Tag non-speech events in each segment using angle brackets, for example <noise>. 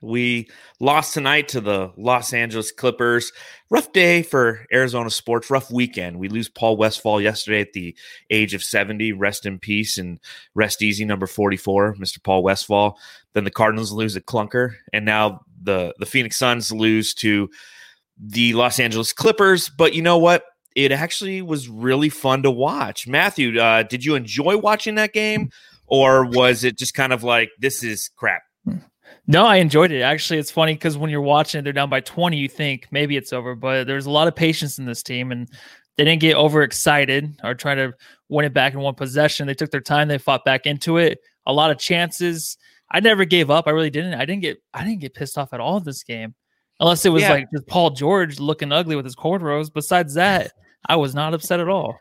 We lost tonight to the Los Angeles Clippers. Rough day for Arizona sports, rough weekend. We lose Paul Westphal yesterday at the age of 70. Rest in peace and rest easy, number 44, Mr. Paul Westphal. Then the Cardinals lose a Clunker. And now the, the Phoenix Suns lose to the Los Angeles Clippers. But you know what? It actually was really fun to watch. Matthew, uh, did you enjoy watching that game? Or was it just kind of like, this is crap? No, I enjoyed it. Actually, it's funny because when you're watching it, they're down by 20, you think maybe it's over, but there's a lot of patience in this team and they didn't get overexcited or try to win it back in one possession. They took their time, they fought back into it. A lot of chances. I never gave up. I really didn't. I didn't get I didn't get pissed off at all this game. Unless it was yeah. like just Paul George looking ugly with his cornrows. Besides that, I was not upset at all.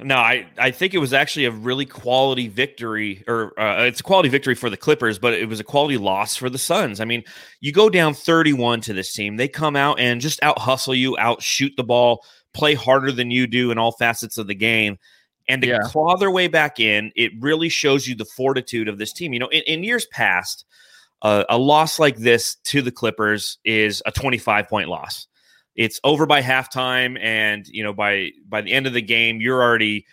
No, I, I think it was actually a really quality victory, or uh, it's a quality victory for the Clippers, but it was a quality loss for the Suns. I mean, you go down 31 to this team, they come out and just out hustle you, out shoot the ball, play harder than you do in all facets of the game. And to yeah. claw their way back in, it really shows you the fortitude of this team. You know, in, in years past, uh, a loss like this to the Clippers is a 25 point loss it's over by halftime and you know by by the end of the game you're already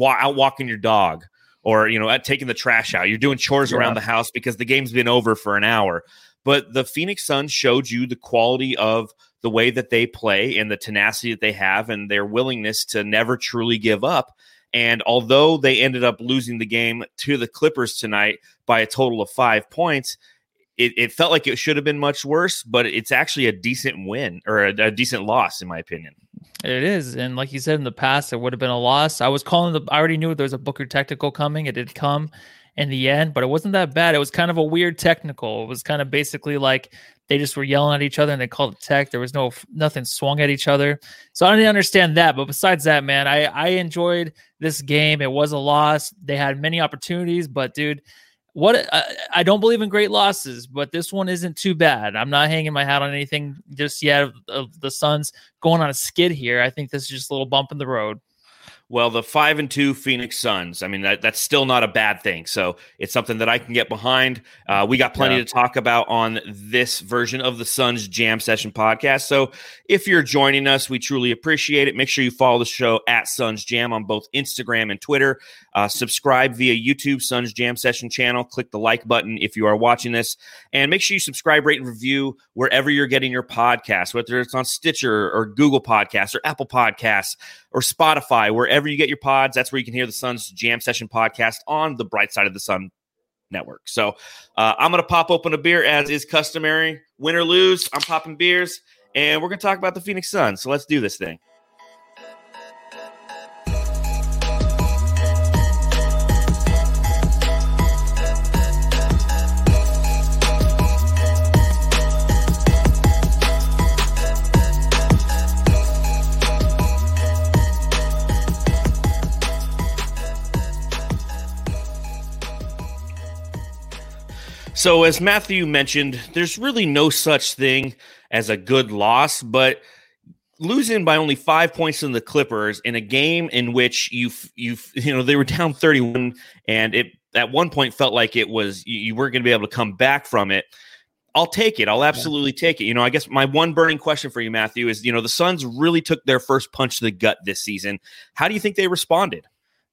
uh, out walking your dog or you know at taking the trash out. You're doing chores yeah. around the house because the game's been over for an hour. But the phoenix suns showed you the quality of the way that they play and the tenacity that they have and their willingness to never truly give up. And although they ended up losing the game to the clippers tonight by a total of five points it, it felt like it should have been much worse, but it's actually a decent win or a, a, decent loss, in my opinion. It is, and like you said in the past, it would have been a loss. I was calling the. I already knew there was a Booker technical coming. It did come in the end, but it wasn't that bad. It was kind of a weird technical. It was kind of basically like they just were yelling at each other and they called it tech. There was no nothing swung at each other. So I didn't understand that. But besides that, man, I I enjoyed this game. It was a loss. They had many opportunities, but dude what uh, I don't believe in great losses, but this one isn't too bad. I'm not hanging my hat on anything just yet of, of the Suns going on a skid here. I think this is just a little bump in the road. Well, the five and two Phoenix Suns. I mean, that, that's still not a bad thing. So it's something that I can get behind. Uh, we got plenty yeah. to talk about on this version of the Suns Jam Session podcast. So if you're joining us, we truly appreciate it. Make sure you follow the show at Suns Jam on both Instagram and Twitter. Uh, subscribe via YouTube, Suns Jam Session channel. Click the like button if you are watching this. And make sure you subscribe, rate, and review wherever you're getting your podcast, whether it's on Stitcher or Google Podcasts or Apple Podcasts or Spotify, wherever you get your pods. That's where you can hear the Suns Jam Session podcast on the Bright Side of the Sun network. So uh, I'm going to pop open a beer as is customary. Win or lose, I'm popping beers, and we're going to talk about the Phoenix Suns. So let's do this thing. So, as Matthew mentioned, there's really no such thing as a good loss, but losing by only five points in the Clippers in a game in which you you you know they were down 31 and it at one point felt like it was you, you weren't going to be able to come back from it. I'll take it. I'll absolutely take it. You know, I guess my one burning question for you, Matthew, is you know the Suns really took their first punch to the gut this season. How do you think they responded?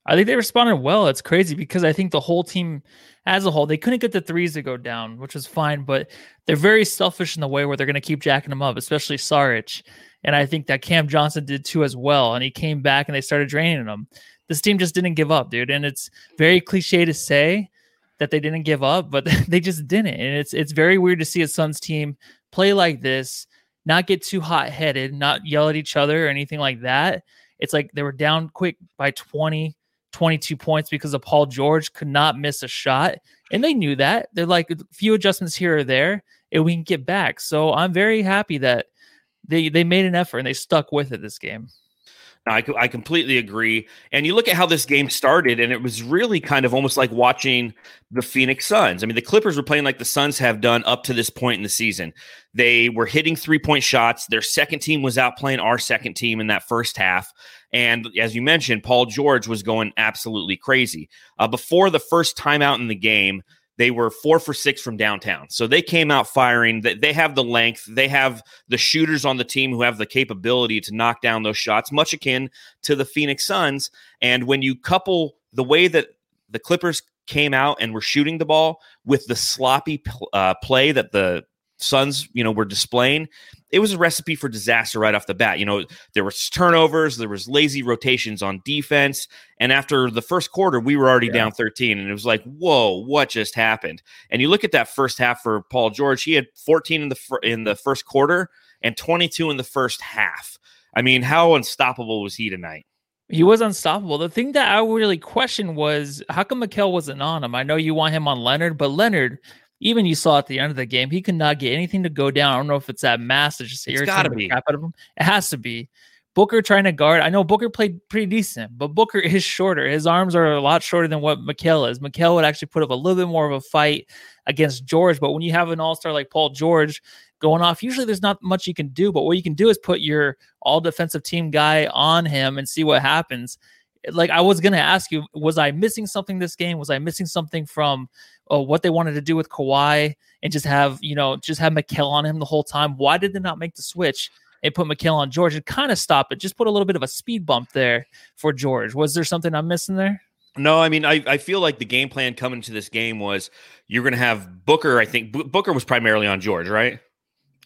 I think they responded well. It's crazy because I think the whole team as a whole, they couldn't get the threes to go down, which was fine, but they're very selfish in the way where they're going to keep jacking them up, especially Saric. And I think that Cam Johnson did too as well. And he came back and they started draining him. This team just didn't give up, dude. And it's very cliche to say that they didn't give up, but <laughs> they just didn't. And it's it's very weird to see a Suns team play like this, not get too hot headed, not yell at each other or anything like that. It's like they were down quick by 20, 22 points because of Paul George could not miss a shot. And they knew that. They're like a few adjustments here or there, and we can get back. So I'm very happy that they they made an effort and they stuck with it this game. I, I completely agree. And you look at how this game started, and it was really kind of almost like watching the Phoenix Suns. I mean, the Clippers were playing like the Suns have done up to this point in the season. They were hitting three point shots. Their second team was out playing our second team in that first half. And as you mentioned, Paul George was going absolutely crazy. Uh, before the first timeout in the game, they were four for six from downtown. So they came out firing. They have the length. They have the shooters on the team who have the capability to knock down those shots, much akin to the Phoenix Suns. And when you couple the way that the Clippers came out and were shooting the ball with the sloppy uh, play that the Suns, you know, were displaying, it was a recipe for disaster right off the bat. You know, there was turnovers, there was lazy rotations on defense, and after the first quarter, we were already yeah. down 13 and it was like, "Whoa, what just happened?" And you look at that first half for Paul George, he had 14 in the fir- in the first quarter and 22 in the first half. I mean, how unstoppable was he tonight? He was unstoppable. The thing that I really questioned was how come Mikal wasn't on him? I know you want him on Leonard, but Leonard even you saw at the end of the game, he could not get anything to go down. I don't know if it's that mass that just irritated the crap out of him. It has to be. Booker trying to guard. I know Booker played pretty decent, but Booker <laughs> is shorter. His arms are a lot shorter than what Mikal is. Mikal would actually put up a little bit more of a fight against George. But when you have an all star like Paul George going off, usually there's not much you can do. But what you can do is put your all defensive team guy on him and see what happens like I was gonna ask you, was I missing something this game? Was I missing something from uh, what they wanted to do with Kawhi and just have you know just have Mikal on him the whole time? Why did they not make the switch and put Mikal on George and kind of stop it? Just put a little bit of a speed bump there for George. Was there something I'm missing there? No, I mean, I, I feel like the game plan coming to this game was you're going to have Booker. I think B- Booker was primarily on George, right?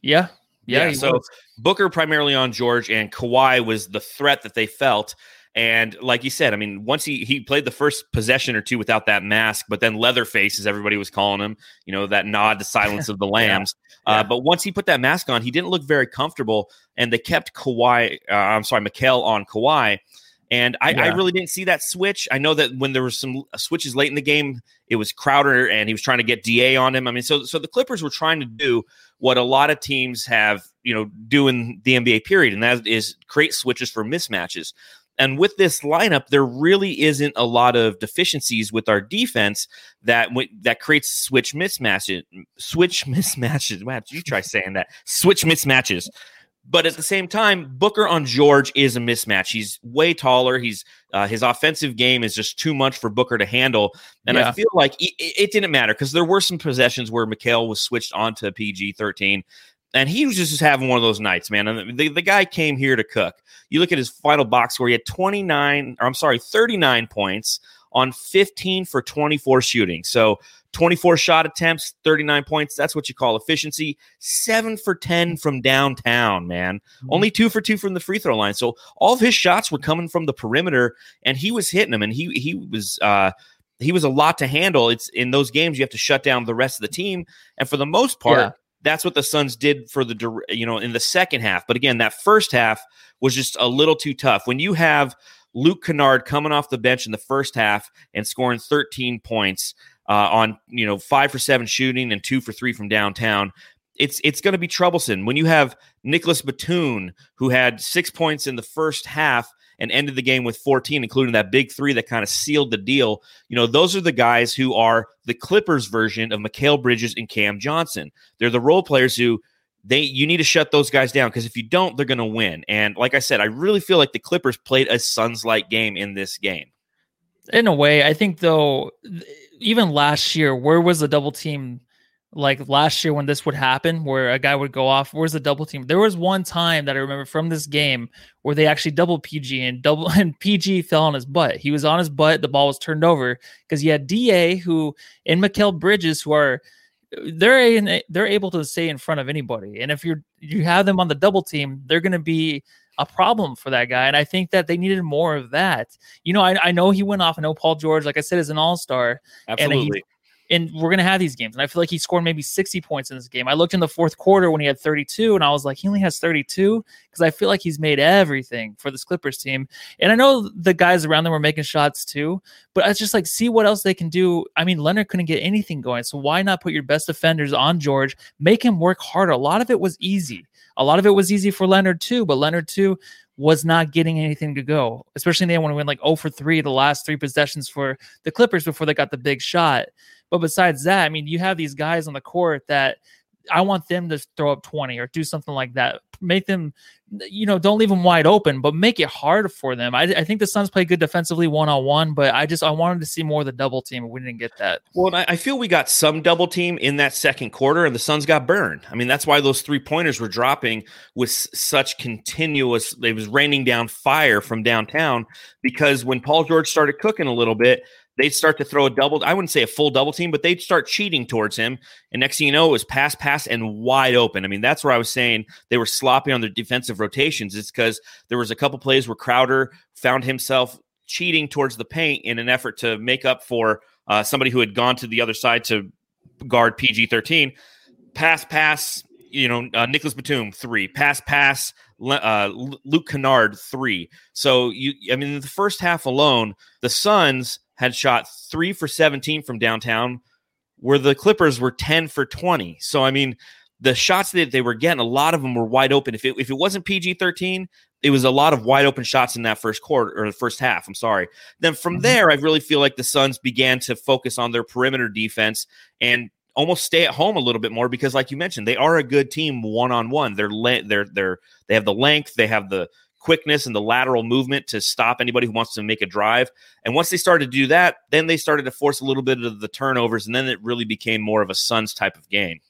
Yeah. Yeah. yeah so was. Booker primarily on George, and Kawhi was the threat that they felt. And like you said, I mean, once he he played the first possession or two without that mask, but then Leatherface, as everybody was calling him, you know, that nod to Silence of the <laughs> Lambs. yeah. Uh, but once he put that mask on, he didn't look very comfortable, and they kept Kawhi. Uh, I'm sorry, Mikal on Kawhi. And I, yeah. I, really didn't see that switch. I know that when there was some uh, switches late in the game, it was Crowder and he was trying to get Da on him. I mean, so so the Clippers were trying to do what a lot of teams have, you know, do in the NBA period, and that is create switches for mismatches. And with this lineup, there really isn't a lot of deficiencies with our defense that that creates switch mismatches. Switch <laughs> mismatches. Wow, you try saying that. Switch mismatches. But at the same time, Booker on George is a mismatch. He's way taller. He's uh, his offensive game is just too much for Booker to handle. And yeah. I feel like it, it didn't matter because there were some possessions where Mikal was switched onto PG thirteen, and he was just having one of those nights, man. And the, the guy came here to cook. You look at his final box score, he had 29, or I'm sorry, 39 points on 15 for 24 shooting. So 24 shot attempts, 39 points. That's what you call efficiency. Seven for 10 from downtown, man. Mm-hmm. Only two for two from the free throw line. So all of his shots were coming from the perimeter and he was hitting them. And he, he was, uh, he was a lot to handle. It's in those games you have to shut down the rest of the team, and for the most part, yeah that's what the Suns did for the you know in the second half. But again, that first half was just a little too tough. When you have Luke Kennard coming off the bench in the first half and scoring 13 points uh, on you know five for seven shooting and two for three from downtown, it's it's going to be troublesome. When you have Nicolas Batum who had six points in the first half and ended the game with 14, including that big three that kind of sealed the deal. You know, those are the guys who are the Clippers version of Mikal Bridges and Cam Johnson. They're the role players who they you need to shut those guys down because if you don't, they're going to win. And like I said, I really feel like the Clippers played a Suns like game in this game. In a way, I think though, even last year, where was the double team like last year when this would happen where a guy would go off where's the double team there was one time that i remember from this game where they actually double pg and double <laughs> and pg fell on his butt he was on his butt the ball was turned over because you had da who and Mikal bridges who are they're they're able to stay in front of anybody. And if you're you have them on the double team, they're going to be a problem for that guy. And I think that they needed more of that. You know, I, I know he went off. I know Paul George, like I said, is an all star. Absolutely and we're going to have these games. And I feel like he scored maybe 60 points in this game. I looked in the fourth quarter when he had 32, and I was like, he only has 32 because I feel like he's made everything for this Clippers team. And I know the guys around them were making shots too, but I just like see what else they can do. I mean, Leonard couldn't get anything going, so why not put your best defenders on George? Make him work harder. A lot of it was easy. A lot of it was easy for Leonard too, but Leonard too was not getting anything to go, especially they want to win like 0 for 3 the last three possessions for the Clippers before they got the big shot. But besides that, I mean, you have these guys on the court that I want them to throw up 20 or do something like that. Make them, you know, don't leave them wide open, but make it hard for them. I, I think the Suns play good defensively one on one, but I just I wanted to see more of the double team. We didn't get that. Well, I feel we got some double team in that second quarter, and the Suns got burned. I mean, that's why those three pointers were dropping with such continuous. It was raining down fire from downtown because when Paul George started cooking a little bit, they'd start to throw a double. I wouldn't say a full double team, but they'd start cheating towards him. And next thing you know, it was pass, pass, and wide open. I mean, that's where I was saying they were sloppy on their defensive rotations. It's because there was a couple plays where Crowder found himself cheating towards the paint in an effort to make up for uh, somebody who had gone to the other side to guard PG thirteen. Pass, pass. You know, uh, Nicolas Batum three. Pass, pass. Uh, Luke Kennard three. So you, I mean, the first half alone, the Suns had shot three for 17 from downtown, where the Clippers were 10 for 20. So, I mean, the shots that they were getting, a lot of them were wide open. If it, if it wasn't PG 13, it was a lot of wide open shots in that first quarter or the first half. I'm sorry. Then from mm-hmm. there, I really feel like the Suns began to focus on their perimeter defense and almost stay at home a little bit more because, like you mentioned, they are a good team one on one. They're le- they're they're they have the length, they have the quickness and the lateral movement to stop anybody who wants to make a drive. And once they started to do that, then they started to force a little bit of the turnovers, and then it really became more of a Suns type of game.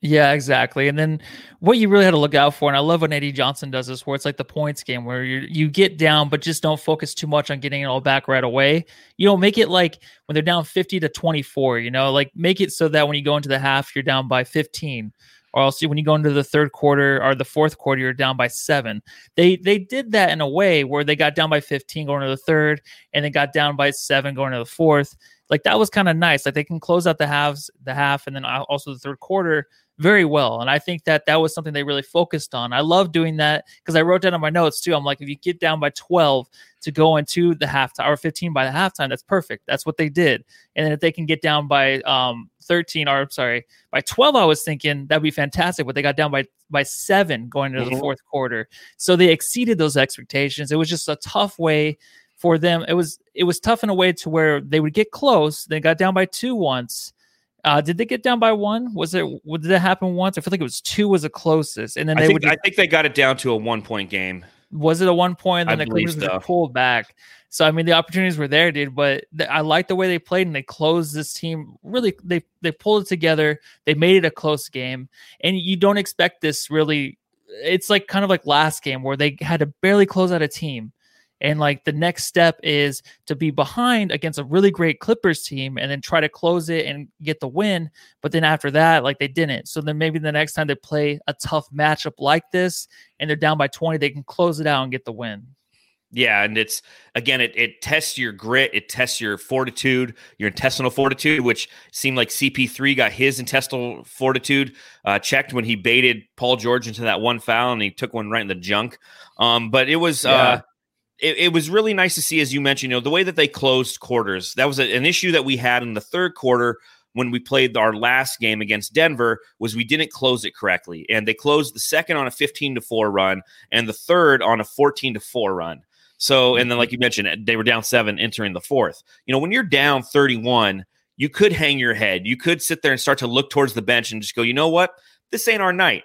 Yeah, exactly. And then what you really had to look out for, and I love when Eddie Johnson does this, where it's like the points game, where you you get down, but just don't focus too much on getting it all back right away. You know, make it like when they're down fifty to twenty four. You know, like make it so that when you go into the half, you're down by fifteen or else when you go into the third quarter or the fourth quarter, you're down by seven. They they did that in a way where they got down by 15 going to the third, and they got down by seven going to the fourth. Like that was kind of nice. Like they can close out the halves, the half, and then also the third quarter very well. And I think that that was something they really focused on. I love doing that because I wrote down on my notes too. I'm like, if you get down by 12 to go into the halftime or 15 by the halftime, that's perfect. That's what they did. And then if they can get down by um, 13 or sorry, by 12, I was thinking that'd be fantastic. But they got down by by seven going into mm-hmm. the fourth quarter. So they exceeded those expectations. It was just a tough way for them. It was it was tough in a way to where they would get close. They got down by two once uh, did they get down by one? Was it? Did that happen once? I feel like it was two was the closest, and then they I think, would. I think they got it down to a one point game. Was it a one point? And then I the Clippers so. pulled back. So I mean, the opportunities were there, dude. But th- I like the way they played and they closed this team. Really, they they pulled it together. They made it a close game, and you don't expect this really. It's like kind of like last game where they had to barely close out a team and like the next step is to be behind against a really great Clippers team and then try to close it and get the win. But then after that, like they didn't. So then maybe the next time they play a tough matchup like this and they're down by 20, they can close it out and get the win. Yeah, and it's again, it it tests your grit, it tests your fortitude, your intestinal fortitude, which seemed like CP3 got his intestinal fortitude uh, checked when he baited Paul George into that one foul and he took one right in the junk. Um, but it was yeah. uh, it, it, was really nice to see, as you mentioned, you know, the way that they closed quarters. That was a, an issue that we had in the third quarter when we played our last game against Denver was we didn't close it correctly. And they closed the second on a 15 to 4 run and the third on a 14 to 4 run. So, and then mm-hmm. like you mentioned, they were down 7 entering the fourth. You know, when you're down 31, you could hang your head. You could sit there and start to look towards the bench and just go, "You know what? This ain't our night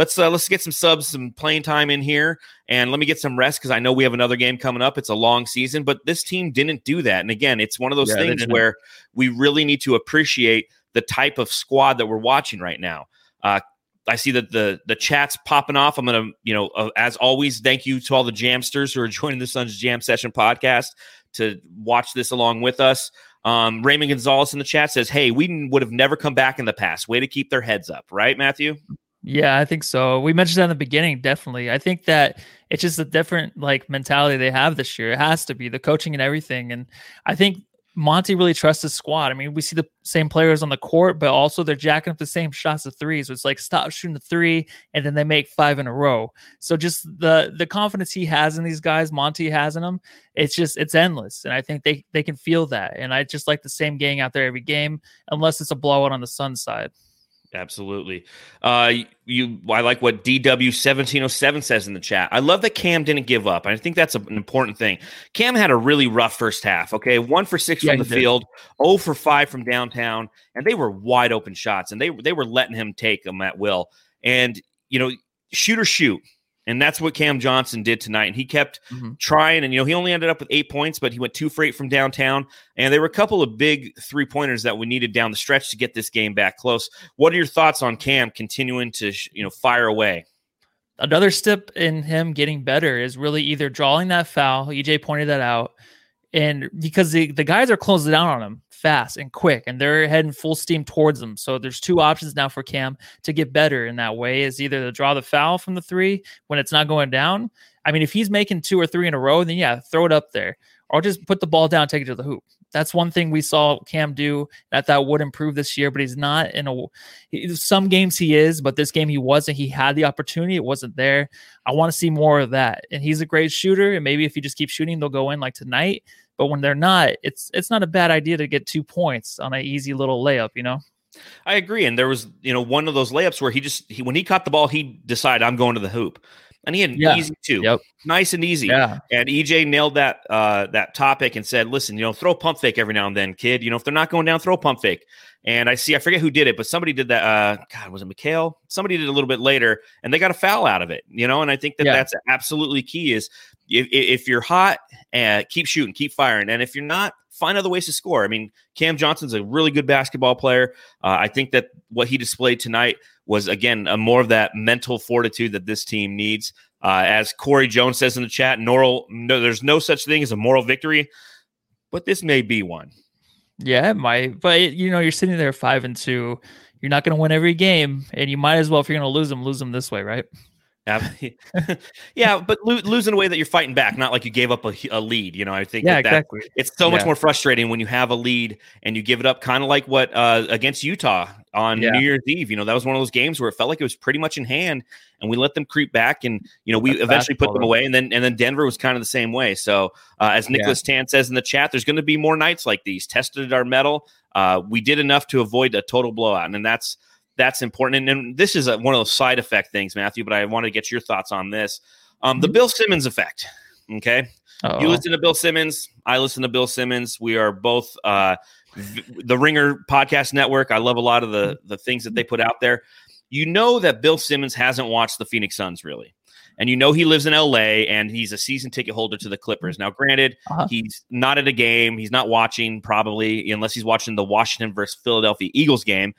let's uh, let's get some subs, some playing time in here, and let me get some rest because I know we have another game coming up. It's a long season, but this team didn't do that. And again, it's one of those yeah, things where we really need to appreciate the type of squad that we're watching right now. Uh, I see that the the chat's popping off. I'm gonna, you know, uh, as always, thank you to all the jamsters who are <laughs> joining the Suns Jam Session podcast to watch this along with us. Um, Raymond Gonzalez in the chat says, "Hey, we would have never come back in the past. Way to keep their heads up, right, Matthew?" Yeah, I think so. We mentioned that in the beginning, definitely. I think that it's just a different like mentality they have this year. It has to be the coaching and everything. And I think Monty really trusts his squad. I mean, we see the same players on the court, but also they're jacking up the same shots of threes. So it's like stop shooting the three, and then they make five in a row. So just the the confidence he has in these guys, Monty has in them, it's just it's endless. And I think they they can feel that. And I just like the same gang out there every game, unless it's a blowout on the Sun side. Absolutely. Uh, you, I like what DW1707 says in the chat. I love that Cam didn't give up. I think that's an important thing. Cam had a really rough first half. Okay. One for six yeah, from the did. field, 0 for five from downtown, and they were wide open shots, and they, they were letting him take them at will. And, you know, shoot or shoot. And that's what Cam Johnson did tonight. And he kept mm-hmm. trying. And, you know, he only ended up with eight points, but he went two for eight from downtown. And there were a couple of big three pointers that we needed down the stretch to get this game back close. What are your thoughts on Cam continuing to, you know, fire away? Another step in him getting better is really either drawing that foul. EJ pointed that out. And because the, the guys are closing down on him fast and quick, and they're heading full steam towards them. So there's two options now for Cam to get better in that way: is either to draw the foul from the three when it's not going down. I mean, if he's making two or three in a row, then yeah, throw it up there, or just put the ball down, take it to the hoop. That's one thing we saw Cam do that that would improve this year, but he's not in a. Some games he is, but this game he wasn't. He had the opportunity, it wasn't there. I want to see more of that, and he's a great shooter. And maybe if he just keeps shooting, they'll go in like tonight. But when they're not, it's it's not a bad idea to get two points on an easy little layup, you know. I agree, and there was you know one of those layups where he just he, when he caught the ball, he decided I'm going to the hoop, and he had yeah. easy too, yep. nice and easy. Yeah. And EJ nailed that uh, that topic and said, listen, you know, throw pump fake every now and then, kid. You know, if they're not going down, throw pump fake. And I see, I forget who did it, but somebody did that. Uh, God, was it Mikal? Somebody did a little bit later, and they got a foul out of it. You know, and I think that yeah. that's absolutely key. Is if, if you're hot, uh, keep shooting, keep firing, and if you're not, find other ways to score. I mean, Cam Johnson's a really good basketball player. Uh, I think that what he displayed tonight was again a more of that mental fortitude that this team needs. Uh, as Corey Jones says in the chat, moral, no, there's no such thing as a moral victory, but this may be one. Yeah, it might. But you know, you're sitting there five and two. You're not going to win every game, and you might as well, if you're going to lose them, lose them this way, right? <laughs> <laughs> yeah, but lo- lose in a way that you're fighting back, not like you gave up a, a lead. You know, I think yeah, that exactly. it's so yeah. much more frustrating when you have a lead and you give it up, kind of like what uh, against Utah on yeah. New Year's Eve. You know, that was one of those games where it felt like it was pretty much in hand, and we let them creep back, and you know, we That's eventually put them away, and then and then Denver was kind of the same way. So, uh, as Nicholas. Tan says in the chat, there's going to be more nights like these. Tested our metal. Uh, we did enough to avoid a total blowout, and that's that's important. And, and this is a, one of those side effect things, Matthew. But I want to get your thoughts on this. Um, the mm-hmm. Bill Simmons effect. Okay, Uh-oh. you listen to Bill Simmons. I listen to Bill Simmons. We are both uh, v- the Ringer Podcast Network. I love a lot of the the things that they put out there. You know that Bill Simmons hasn't watched the Phoenix Suns really. And you know he lives in LA and he's a season ticket holder to the Clippers. Now, granted, uh-huh. he's not at a game. He's not watching probably unless he's watching the Washington versus Philadelphia Eagles game.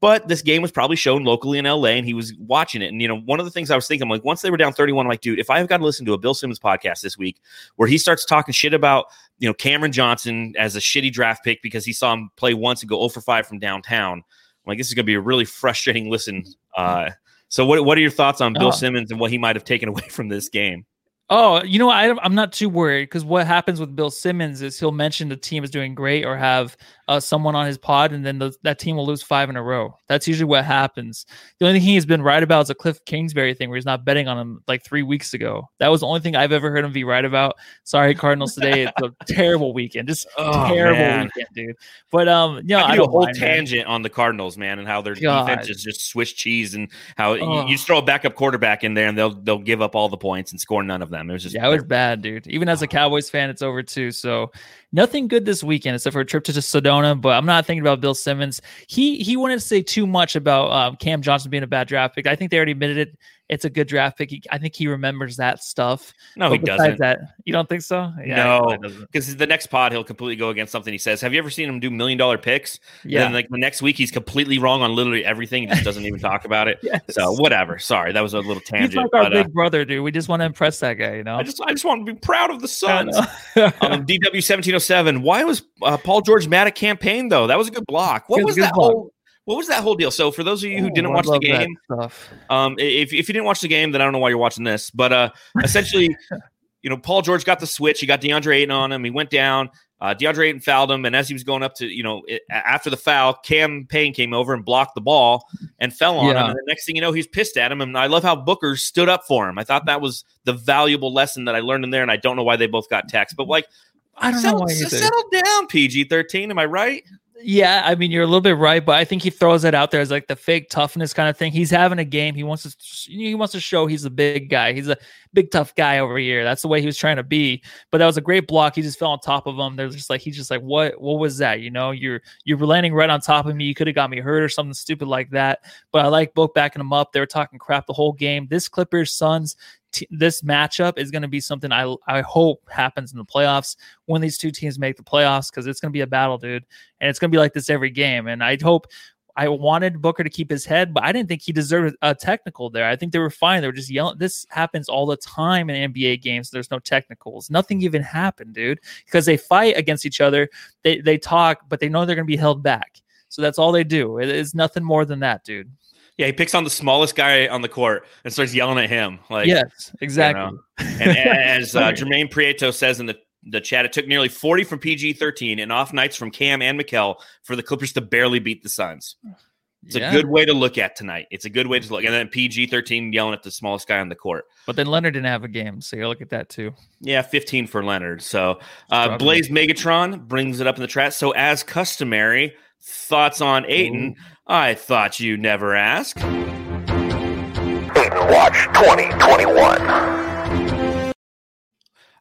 But this game was probably shown locally in LA and he was watching it. And, you know, one of the things I was thinking, like, once they were down 31, I'm like, dude, if I've got to listen to a Bill Simmons podcast this week where he starts talking shit about, you know, Cameron Johnson as a shitty draft pick because he saw him play once and go 0 for 5 from downtown, I'm like, this is going to be a really frustrating listen. Uh, so, what, what are your thoughts on Bill oh. Simmons and what he might have taken away <laughs> from this game? Oh, you know, I, I'm not too worried because what happens with Bill Simmons is he'll mention the team is doing great or have uh, someone on his pod, and then the, that team will lose five in a row. That's usually what happens. The only thing he's been right about is a Cliff Kingsbury thing where he's not betting on him like three weeks ago. That was the only thing I've ever heard him be right about. Sorry, Cardinals today. It's a <laughs> terrible weekend, just oh, terrible man. weekend, dude. But um, you know, I, I do a whole tangent man. on the Cardinals, man, and how their God. defense is just Swiss cheese, and how oh. you, you, just throw a backup quarterback in there, and they'll they'll give up all the points and score none of them. It was just yeah, it was bad, dude. Even as a Cowboys fan, it's over too. So nothing good this weekend except for a trip to Sedona. But I'm not thinking about Bill Simmons. He he wanted to say too much about um, Cam Johnson being a bad draft pick. I think they already admitted it. It's a good draft pick. He, I think he remembers that stuff. No, But he doesn't. That you don't think so? he No. Because the next pod, he'll completely go against something he says. Have you ever seen him do million dollar picks? And Yeah. then, like the next week, he's completely wrong on literally everything. He just doesn't even talk about it. <laughs> Yes. So whatever. Sorry, that was a little He's tangent. like our but, uh, big brother, dude. We just want to impress that guy, you know. I just, I just want to be proud of the Suns. <laughs> um, DW seventeen oh seven. Why was uh, Paul George mad at Cam Payne though? That was a good block. What was was that block. whole? What was that whole deal? So for those of you who didn't watch the game, um, if if you didn't watch the game, then I don't know why you're watching this. But uh, essentially, <laughs> you know, Paul George got the switch. He got DeAndre Ayton on him. He went down. Uh, DeAndre Ayton fouled him, and as he was going up to, you know, it, after the foul, Cam Payne came over and blocked the ball and fell on Yeah. him. And the next thing you know, he's pissed at him. And I love how Booker stood up for him. I thought that was the valuable lesson that I learned in there. And I don't know why they both got text, but like, I don't know why either. settle down, PG thirteen. Am I right? Yeah, I mean you're a little bit right, but I think he throws it out there as like the fake toughness kind of thing. He's having a game. He wants to he wants to show he's a big guy. He's a big tough guy over here. That's the way he was trying to be. But that was a great block. He just fell on top of him. They're just like he's just like what what was that? You know, you're you're landing right on top of me. You could have got me hurt or something stupid like that. But I like both backing him up. They were talking crap the whole game. This Clippers Suns t- this matchup is going to be something I I hope happens in the playoffs when these two teams make the playoffs because it's going to be a battle, dude, and it's going to be like this every game. And I hope I wanted Booker to keep his head, but I didn't think he deserved a technical there. I think they were fine. They were just yelling. This happens all the time in NBA games. There's no technicals. Nothing even happened, dude, because they fight against each other. They they talk, but they know they're going to be held back. So that's all they do. It is nothing more than that, dude. Yeah, he picks on the smallest guy on the court and starts yelling at him. Like, yes, exactly. And <laughs> as uh, Jermaine Prieto says in the, the chat, it took nearly 40 from PG 13 and off nights from Cam and Mikal for the Clippers to barely beat the Suns. It's Yeah. a good way to look at tonight. It's a good way to look. And then PG 13 yelling at the smallest guy on the court. But then Leonard didn't have a game, so you look at that too. Yeah, 15 for Leonard. So uh, Blaze Megatron brings it up in the chat. So, as customary, thoughts on Ayton? I thought you never ask. Ayton Watch 2021.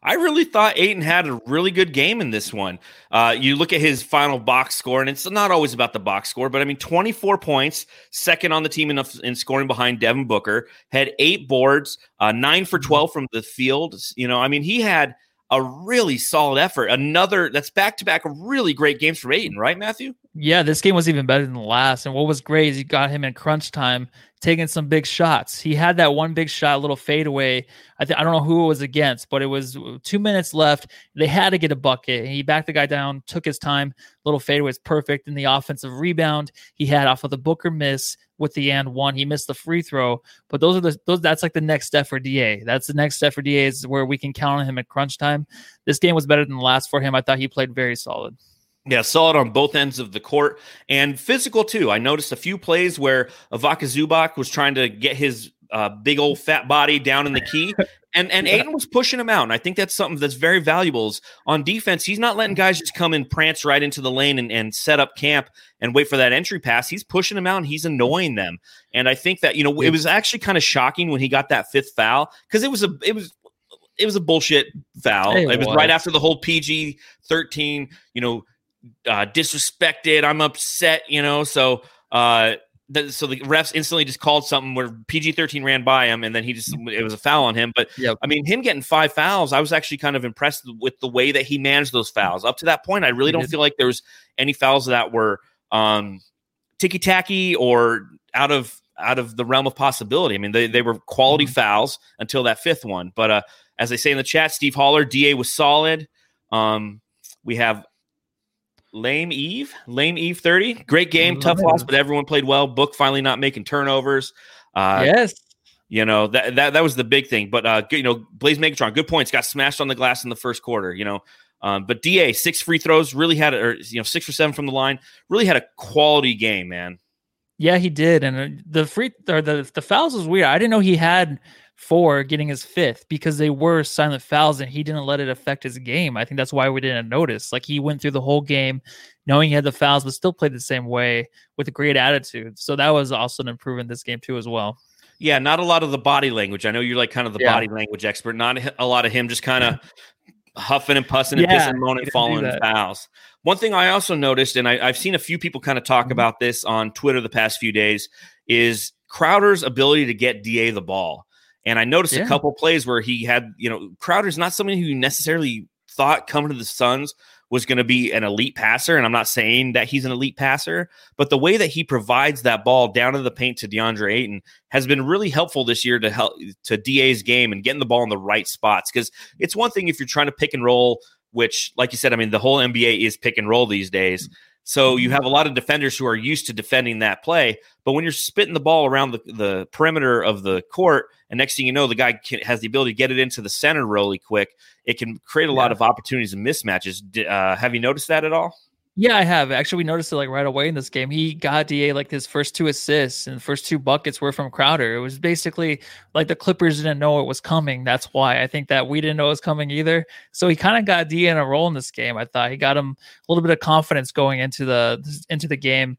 I really thought Ayton had a really good game in this one. Uh, you look at his final box score, and it's not always about the box score, but I mean, 24 points, second on the team in, in scoring behind Devin Booker, had eight boards, uh, nine for 12 from the field. You know, I mean, he had a really solid effort. Another that's back to back really great games for Ayton, right, Matthew? Yeah, this game was even better than the last. And what was great is he got him in crunch time taking some big shots. He had that one big shot, a little fadeaway. I th- I don't know who it was against, but it was two minutes left. They had to get a bucket. He backed the guy down, took his time. Little fadeaway was perfect. In the offensive rebound, he had off of the Booker miss with the and one. He missed the free throw, but those are the those. That's like the next step for Da. That's the next step for Da is where we can count on him at crunch time. This game was better than the last for him. I thought he played very solid. Yeah, solid on both ends of the court and physical too. I noticed a few plays where Ivica Zubac was trying to get his uh, big old fat body down in the key, <laughs> and and Ayton was pushing him out. And I think that's something that's very valuable. Is on defense, he's not letting guys just come and prance right into the lane and, and set up camp and wait for that entry pass. He's pushing them out and he's annoying them. And I think that you know it was actually kind of shocking when he got that fifth foul because it was a it was. It was a bullshit foul. It It, was, was. right after the whole PG thirteen, you know, uh, disrespected. I'm upset, you know. So, uh, th- so the refs instantly just called something where PG 13 ran by him, and then he just it was a foul on him. But Yep. I mean, him getting five fouls, I was actually kind of impressed with the way that he managed those fouls. Up to that point, I really He don't did. feel like there was any fouls that were um, ticky tacky or out of out of the realm of possibility. I mean, they they were quality Mhm. fouls until that fifth one. But uh, as they say in the chat, Steve Holler, Da was solid. Um, we have Lame Eve, Lame Eve 30. Great game, tough it. loss, but everyone played well. Book finally not making turnovers. Uh, yes. You know, that, that that was the big thing. But uh, you know, Blaze Megatron, good points, got smashed on the glass in the first quarter, you know. Um, but DA, six free throws, really had or you know, six for seven from the line, really had a quality game, man. Yeah, he did, and uh, the free or the the fouls was weird. I didn't know he had four getting his fifth because they were silent fouls, and he didn't let it affect his game. I think that's why we didn't notice. Like he went through the whole game knowing he had the fouls, but still played the same way with a great attitude. So that was also an improvement this game too, as well. Yeah, not a lot of the body language. I know you're like kind of the Yeah. body language expert. Not a lot of him just kind of huffing and pussing and Yeah, pissing, moaning, falling fouls. One thing I also noticed, and I, I've seen a few people kind of talk Mhm. about this on Twitter the past few days, is Crowder's ability to get Da the ball. And I noticed Yeah. a couple plays where he had, you know, Crowder's not somebody who necessarily thought coming to the Suns was going to be an elite passer. And I'm not saying that he's an elite passer, but the way that he provides that ball down to the paint to DeAndre Ayton has been really helpful this year to help to DA's game and getting the ball in the right spots. Because it's one thing if you're trying to pick and roll, which, like you said, I mean, the whole NBA is pick and roll these days. So you have a lot of defenders who are used to defending that play. But when you're spitting the ball around the, the perimeter of the court, and next thing you know, the guy can, has the ability to get it into the center really quick, it can create a lot of opportunities and mismatches. Uh, have you noticed that at all? Yeah, I have. Actually, we noticed it like right away in this game. He got DA like his first two assists and the first two buckets were from Crowder. It was basically like the Clippers didn't know it was coming. That's why I think that we didn't know it was coming either. So he kind of got DA in a role in this game. I thought he got him a little bit of confidence going into the into the game.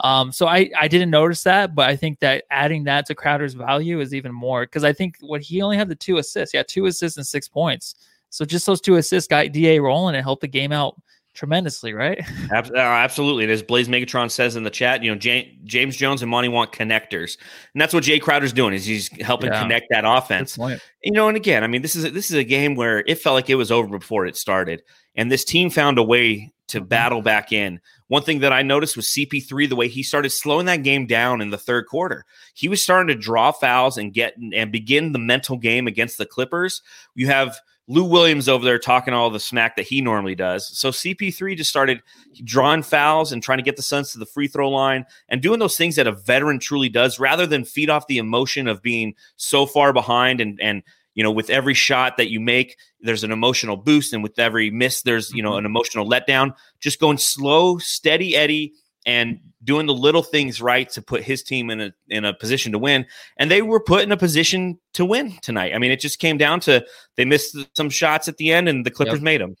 Um, so I I didn't notice that, but I think that adding that to Crowder's value is even more because I think what he only had the two assists. Yeah, two assists and six points. So just those two assists got DA rolling and helped the game out tremendously, right? <laughs> Uh, absolutely. And as Blaze Megatron says in the chat, you know, Ja- James Jones and Monty want connectors, and that's what Jae Crowder's doing. Is he's helping Yeah. connect that offense. You know, and again, I mean, this is a, this is a game where it felt like it was over before it started, and this team found a way to Mhm. battle back in. One thing that I noticed was CP3, the way he started slowing that game down in the third quarter. He was starting to draw fouls and get and begin the mental game against the Clippers. You have Lou Williams over there talking all the smack that he normally does. So CP3 just started drawing fouls and trying to get the Suns to the free throw line and doing those things that a veteran truly does rather than feed off the emotion of being so far behind and and you know with every shot that you make there's an emotional boost and with every miss there's you know mm-hmm. an emotional letdown just going slow steady eddie and doing the little things right to put his team in a in a position to win and they were put in a position to win tonight i mean it just came down to they missed some shots at the end and the clippers Yep. made them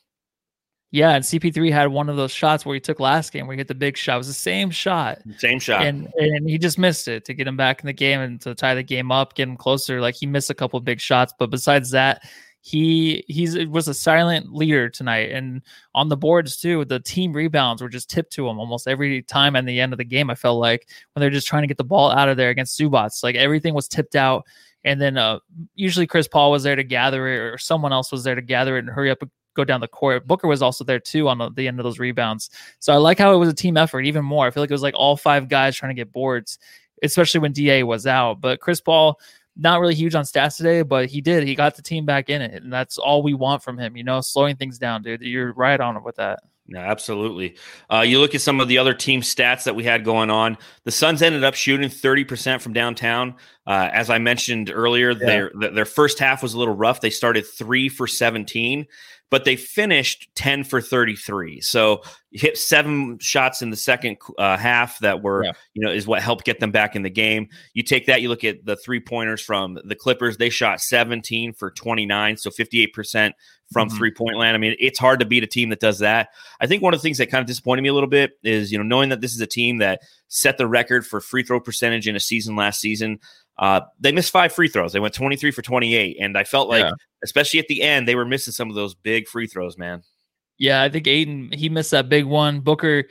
Yeah, and CP3 had one of those shots where he took last game where he hit the big shot. It was the same shot. same shot And and he just missed it to get him back in the game and to tie the game up, get him closer. Like he missed a couple big shots, but besides that, he he's it was a silent leader tonight. And on the boards too, the team rebounds were just tipped to him almost every time at the end of the game. I felt like when they're just trying to get the ball out of there against Zubac, like everything was tipped out. And then uh, usually Chris Paul was there to gather it, or someone else was there to gather it and hurry up and go down the court. Booker was also there too on the, the end of those rebounds. So I like how it was a team effort even more. I feel like it was like all five guys trying to get boards, especially when DA was out. But Chris Paul, not really huge on stats today, but he did. He got the team back in it, and that's all we want from him. You know, slowing things down, dude. You're right on it with that. Yeah, absolutely. Uh, you look at some of the other team stats that we had going on. The Suns ended up shooting 30% from downtown. Uh, as I mentioned earlier, their their first half was a little rough. They started three for 17, but they finished 10 for 33. So hit seven shots in the second uh, half that were, Yeah. you know, is what helped get them back in the game. You take that, you look at the three pointers from the Clippers. They shot 17 for 29, so 58% from Mhm. three point land. I mean, it's hard to beat a team that does that. I think one of the things that kind of disappointed me a little bit is, you know, knowing that this is a team that set the record for free throw percentage in a season last season. Uh, they missed five free throws. They went 23 for 28. And I felt like, Yeah. especially at the end, they were missing some of those big free throws, man. Yeah, I think Ayton he missed that big one. Booker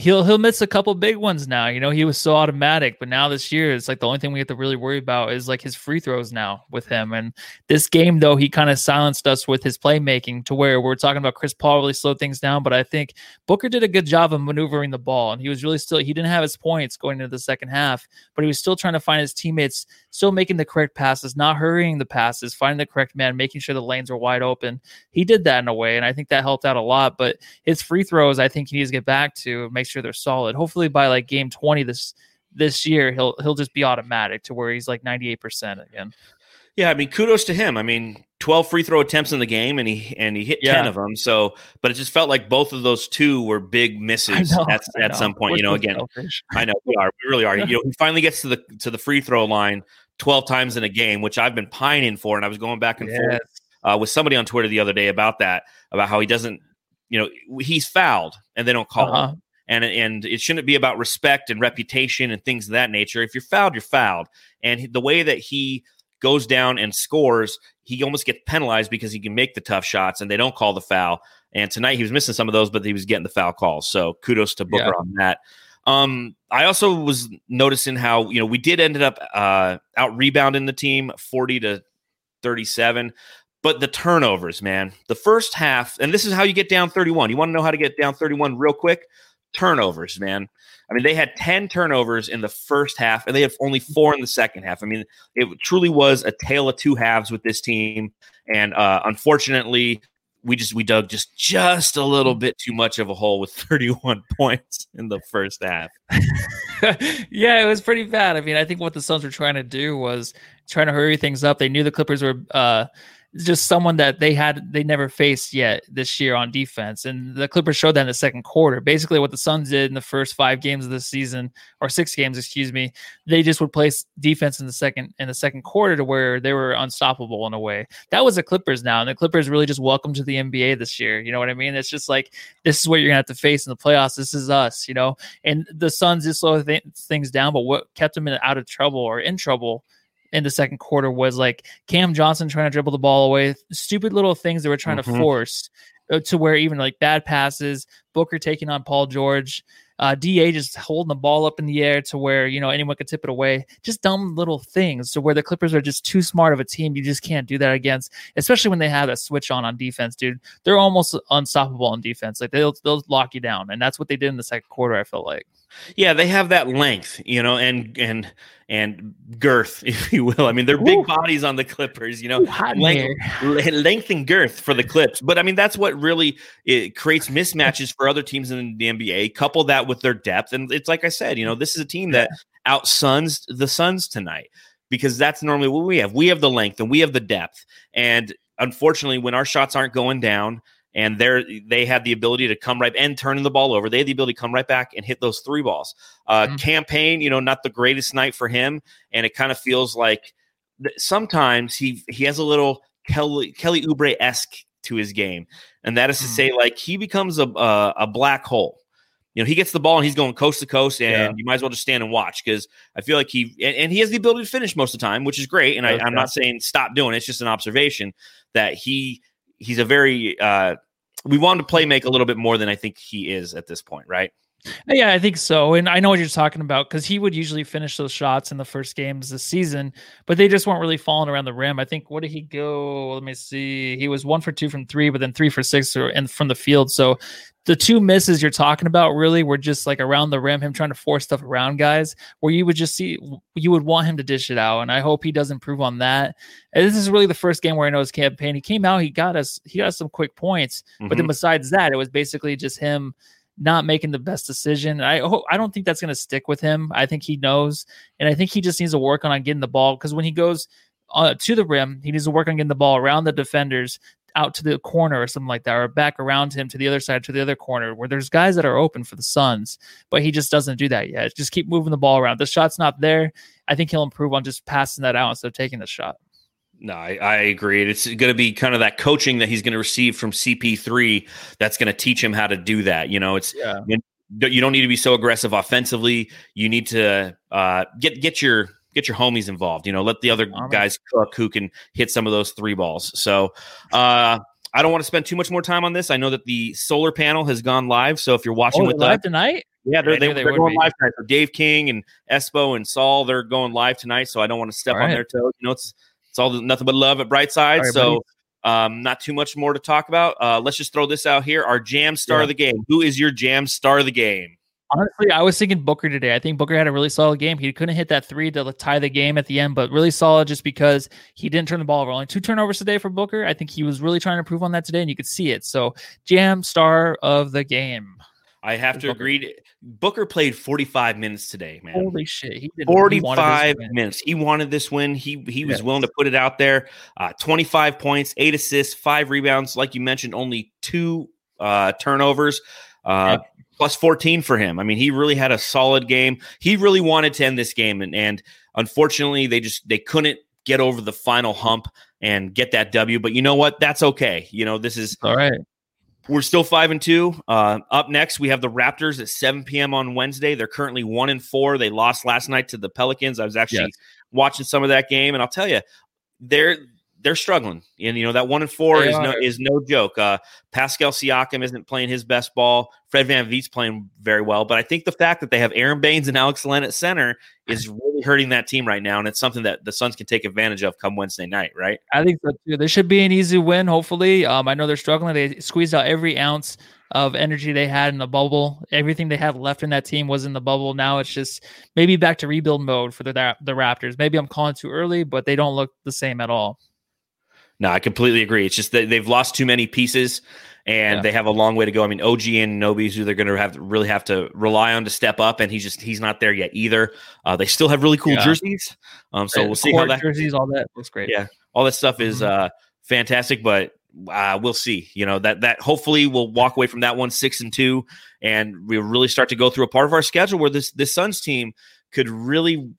he'll he'll miss a couple big ones now. You know, he was so automatic, but now this year it's like the only thing we have to really worry about is like his free throws now with him. And this game though, he kind of silenced us with his playmaking to where we're talking about Chris Paul really slowed things down, but I think Booker did a good job of maneuvering the ball and he was really still he didn't have his points going into the second half, but he was still trying to find his teammates, still making the correct passes, not hurrying the passes, finding the correct man, making sure the lanes are wide open. He did that in a way, and I think that helped out a lot. But his free throws, I think he needs to get back to make sure they're solid. Hopefully by like game 20 this this year, he'll he'll just be automatic to where he's like 98% again. Yeah, I mean, kudos to him. I mean, 12 free throw attempts in the game and he and he hit 10 of them. So, but it just felt like both of those two were big misses know, at, at some point, We're you know, again, selfish. I know we are. We really are. You know, he <laughs> finally gets to the to the free throw line 12 times in a game, which I've been pining for. And I was going back and forth uh, with somebody on Twitter the other day about that, about how he doesn't, you know, he's fouled and they don't call Uh-huh. him. And, and it shouldn't be about respect and reputation and things of that nature. If you're fouled, you're fouled. And he- the way that he goes down and scores, he almost gets penalized because he can make the tough shots and they don't call the foul. And tonight he was missing some of those, but he was getting the foul calls. So kudos to Booker Yeah. on that. Um, I also was noticing how you know we did ended up uh, out rebounding the team forty to thirty seven, but the turnovers, man, the first half, and this is how you get down thirty one. You want to know how to get down thirty one real quick? Turnovers, man. I mean, they had 10 turnovers in the first half and they had only four in the second half. I mean, it truly was a tale of two halves with this team. And uh, unfortunately, we just we dug just just a little bit too much of a hole with <laughs> 31 points in the first half. <laughs> yeah, it was pretty bad. I mean, I think what the Suns were trying to do was trying to hurry things up. They knew the Clippers were uh, just someone that they had they never faced yet this year on defense. And the Clippers showed that in the second quarter. Basically, what the Suns did in the first five games of the season, or six games, excuse me, they just would place defense in the second in the second quarter to where they were unstoppable in a way. That was the Clippers now, and the Clippers really just welcome to the NBA this year. You know what I mean? It's just like this is what you're gonna have to face in the playoffs. This is us, you know. And the Suns just slow th- things down, but what kept them in, out of trouble or in trouble in the second quarter was like Cam Johnson trying to dribble the ball away, stupid little things they were trying mm-hmm. to force uh, to where even like bad passes, Booker taking on Paul George, uh, Da just holding the ball up in the air to where you know anyone could tip it away. Just dumb little things to where the Clippers are just too smart of a team. You just can't do that against, especially when they have that switch on on defense, dude. They're almost unstoppable on defense. Like they'll they'll lock you down, and that's what they did in the second quarter. I felt like. Yeah, they have that length, you know, and and and girth, <laughs> if you will. I mean, they're big Ooh. bodies on the Clippers, you know, Ooh, length, length and girth for the Clips. But I mean, that's what really it creates mismatches for other teams in the NBA. Couple that with their depth, and it's like I said, you know, this is a team that outsuns the Suns tonight because that's normally what we have. We have the length and we have the depth, and unfortunately, when our shots aren't going down and they're they had the ability to come right and turning the ball over. They had the ability to come right back and hit those three balls. Uh, mm-hmm. Cam Payne, you know, not the greatest night for him, and it kind of feels like sometimes he he has a little Kelly Kelly Oubre esque to his game, and that is to mm-hmm. say, like he becomes a, a, a black hole. You know, he gets the ball and he's going coast to coast, and yeah. you might as well just stand and watch because I feel like he and, and, he has the ability to finish most of the time, which is great. And okay. I, I'm not saying stop doing it; it's just an observation that he he's a very uh, we want to play make a little bit more than I think he is at this point, right? Yeah, I think so. And I know what you're talking about because he would usually finish those shots in the first games this season, but they just weren't really falling around the rim. I think what did he go? Let me see. He was one for two from three, but then three for six or, and from the field. So the two misses you're talking about really were just like around the rim, him trying to force stuff around guys, where you would just see you would want him to dish it out. And I hope he does improve on that. And this is really the first game where I know his campaign. He came out, he got us, he got us some quick points, mm-hmm. but then mm-hmm. besides that, it was basically just him not making the best decision. I hope I don't think that's going to stick with him. I think he knows, and I think he just needs to work on, getting the ball because when he goes uh, to the rim, he needs to work on getting the ball around the defenders out to the corner or something like that, or back around him to the other side to the other corner where there's guys that are open for the Suns, but he just doesn't do that yet. Just keep moving the ball around. The shot's not there. I think he'll improve on just passing that out instead of taking the shot. No, I, I agree. It's going to be kind of that coaching that he's going to receive from CP3 that's going to teach him how to do that. You know, it's yeah. you don't need to be so aggressive offensively. You need to uh, get get your get your homies involved. You know, let the other guys cook who can hit some of those three balls. So uh, I don't want to spend too much more time on this. I know that the solar panel has gone live. So if you're watching oh, with live tonight, yeah, they're, they, they are going be. live tonight. So Dave King and Espo and Saul, they're going live tonight. So I don't want to step on their toes. You know, it's it's all nothing but love at Brightside. Right, so. Um, not too much more to talk about. Uh, let's just throw this out here. Our jam star yeah. of the game. Who is your jam star of the game? Honestly, I was thinking Booker today. I think Booker had a really solid game. He couldn't hit that three to tie the game at the end, but really solid just because he didn't turn the ball over. Only two turnovers today for Booker. I think he was really trying to improve on that today, and you could see it. So, jam star of the game. I have to Booker. agree. Booker played 45 minutes today, man. Holy shit. He did 45 he minutes. He wanted this win. He he was yes. willing to put it out there. Uh, 25 points, eight assists, five rebounds. Like you mentioned, only two uh, turnovers. Uh, yeah plus 14 for him. I mean, he really had a solid game. He really wanted to end this game, and, and unfortunately, they just they couldn't get over the final hump and get that W. But you know what? That's okay. You know, this is all right. We're still five and two. Uh, up next, we have the Raptors at 7 p.m. on Wednesday. They're currently one and four. They lost last night to the Pelicans. I was actually yes. watching some of that game, and I'll tell you, they're they're struggling, and you know that one and four They is no is no joke. Uh, Pascal Siakam isn't playing his best ball. Fred VanVleet's playing very well, but I think the fact that they have Aron Baynes and Alex Len at center is really hurting that team right now, and it's something that the Suns can take advantage of come Wednesday night, right? I think so too. This should be an easy win. Hopefully, um, I know they're struggling. They squeezed out every ounce of energy they had in the bubble. Everything they had left in that team was in the bubble. Now it's just maybe back to rebuild mode for the the Raptors. Maybe I'm calling too early, but they don't look the same at all. No, I completely agree. It's just that they've lost too many pieces, and Yeah. they have a long way to go. I mean, OG Anunoby's who they're going to have to really have to rely on to step up, and he's just he's not there yet either. Uh, they still have really cool Yeah. jerseys, um, so we'll see how that jerseys, all that looks great. Yeah. all that stuff is Mhm. uh, fantastic, but uh, we'll see. You know that that hopefully we'll walk away from that one six and two, and we'll really start to go through a part of our schedule where this this Suns team could really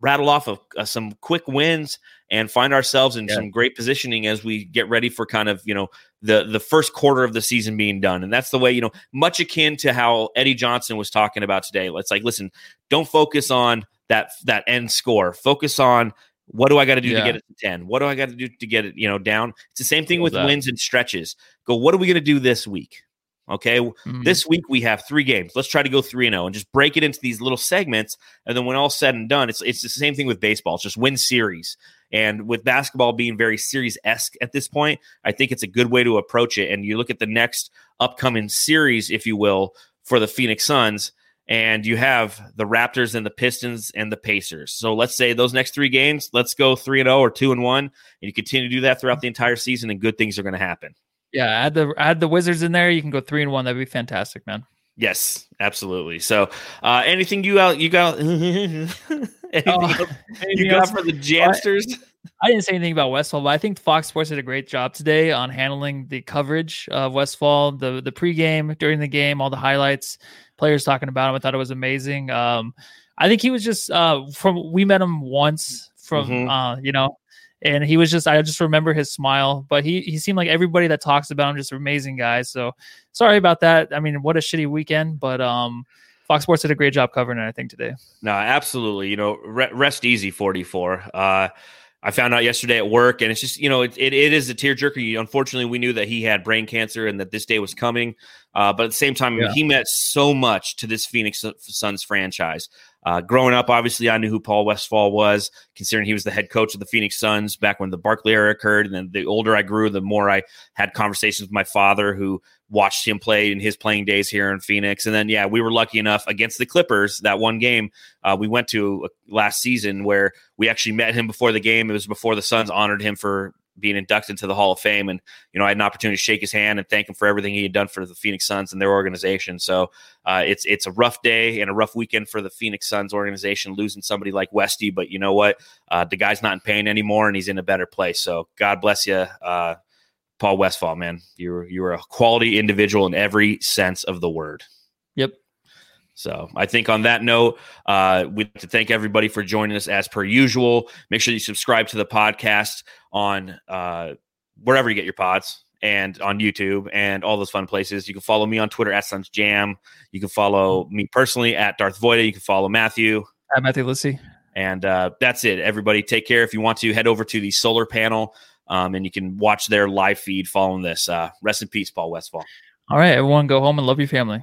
rattle off of uh, some quick wins and find ourselves in Yeah. some great positioning as we get ready for kind of you know the the first quarter of the season being done. And that's the way you know much akin to how Eddie Johnson was talking about today. Let's like listen don't focus on that that end score. Focus on what do I got to do to get it to 10 what do I got to do to get it you know down? It's the same thing with that. wins and stretches. Go what are we going to do this week okay Mhm. this week we have three games. Let's try to go three and zero and just break it into these little segments. And then when all's said and done, it's it's the same thing with baseball. It's just win series. And with basketball being very series esque at this point, I think it's a good way to approach it. And you look at the next upcoming series, if you will, for the Phoenix Suns. And you have the Raptors and the Pistons and the Pacers. So let's say those next three games, let's go three and zero or two and one, and you continue to do that throughout the entire season, and good things are going to happen. Yeah, add the add the Wizards in there. You can go three and one. That'd be fantastic, man. Yes, absolutely. So, uh, anything you out you got? <laughs> anything Oh, <laughs> you got else? for the Jamsters? I didn't say anything about Westphal, but I think Fox Sports did a great job today on handling the coverage of Westphal, the the pregame, during the game, all the highlights, players talking about him. I thought it was amazing. Um, I think he was just uh, from we met him once from Mhm. uh, you know, and he was just I just remember his smile, but he he seemed like everybody that talks about him just amazing guys. So sorry about that. I mean, what a shitty weekend, but um, Fox Sports did a great job covering it. I think today. No, absolutely. You know, re- rest easy, forty four. Uh, I found out yesterday at work, and it's just you know it, it, it is a tearjerker. Unfortunately, we knew that he had brain cancer and that this day was coming. Uh, but at the same time, Yeah. he meant so much to this Phoenix Suns franchise. Uh, growing up, obviously, I knew who Paul Westphal was, considering he was the head coach of the Phoenix Suns back when the Barkley era occurred. And then the older I grew, the more I had conversations with my father, who watched him play in his playing days here in Phoenix. And then, yeah, we were lucky enough against the Clippers that one game uh, we went to uh, last season where we actually met him before the game. It was before the Suns honored him for being inducted into the Hall of Fame. And, you know, I had an opportunity to shake his hand and thank him for everything he had done for the Phoenix Suns and their organization. So uh, it's it's a rough day and a rough weekend for the Phoenix Suns organization, losing somebody like Westy. But you know what? Uh, the guy's not in pain anymore and he's in a better place. So God bless you. Uh, Paul Westphal, man, you were you were a quality individual in every sense of the word. So I think on that note, uh, we'd like to thank everybody for joining us as per usual. Make sure you subscribe to the podcast on uh, wherever you get your pods and on YouTube and all those fun places. You can follow me on Twitter at Suns Jam. You can follow me personally at Darth Voida. You can follow Matthew. Uh, Matthew Lissy. And uh, that's it. Everybody, take care. If you want to, head over to the solar panel um, and you can watch their live feed following this. Uh, rest in peace, Paul Westphal. All right, everyone, go home and love your family.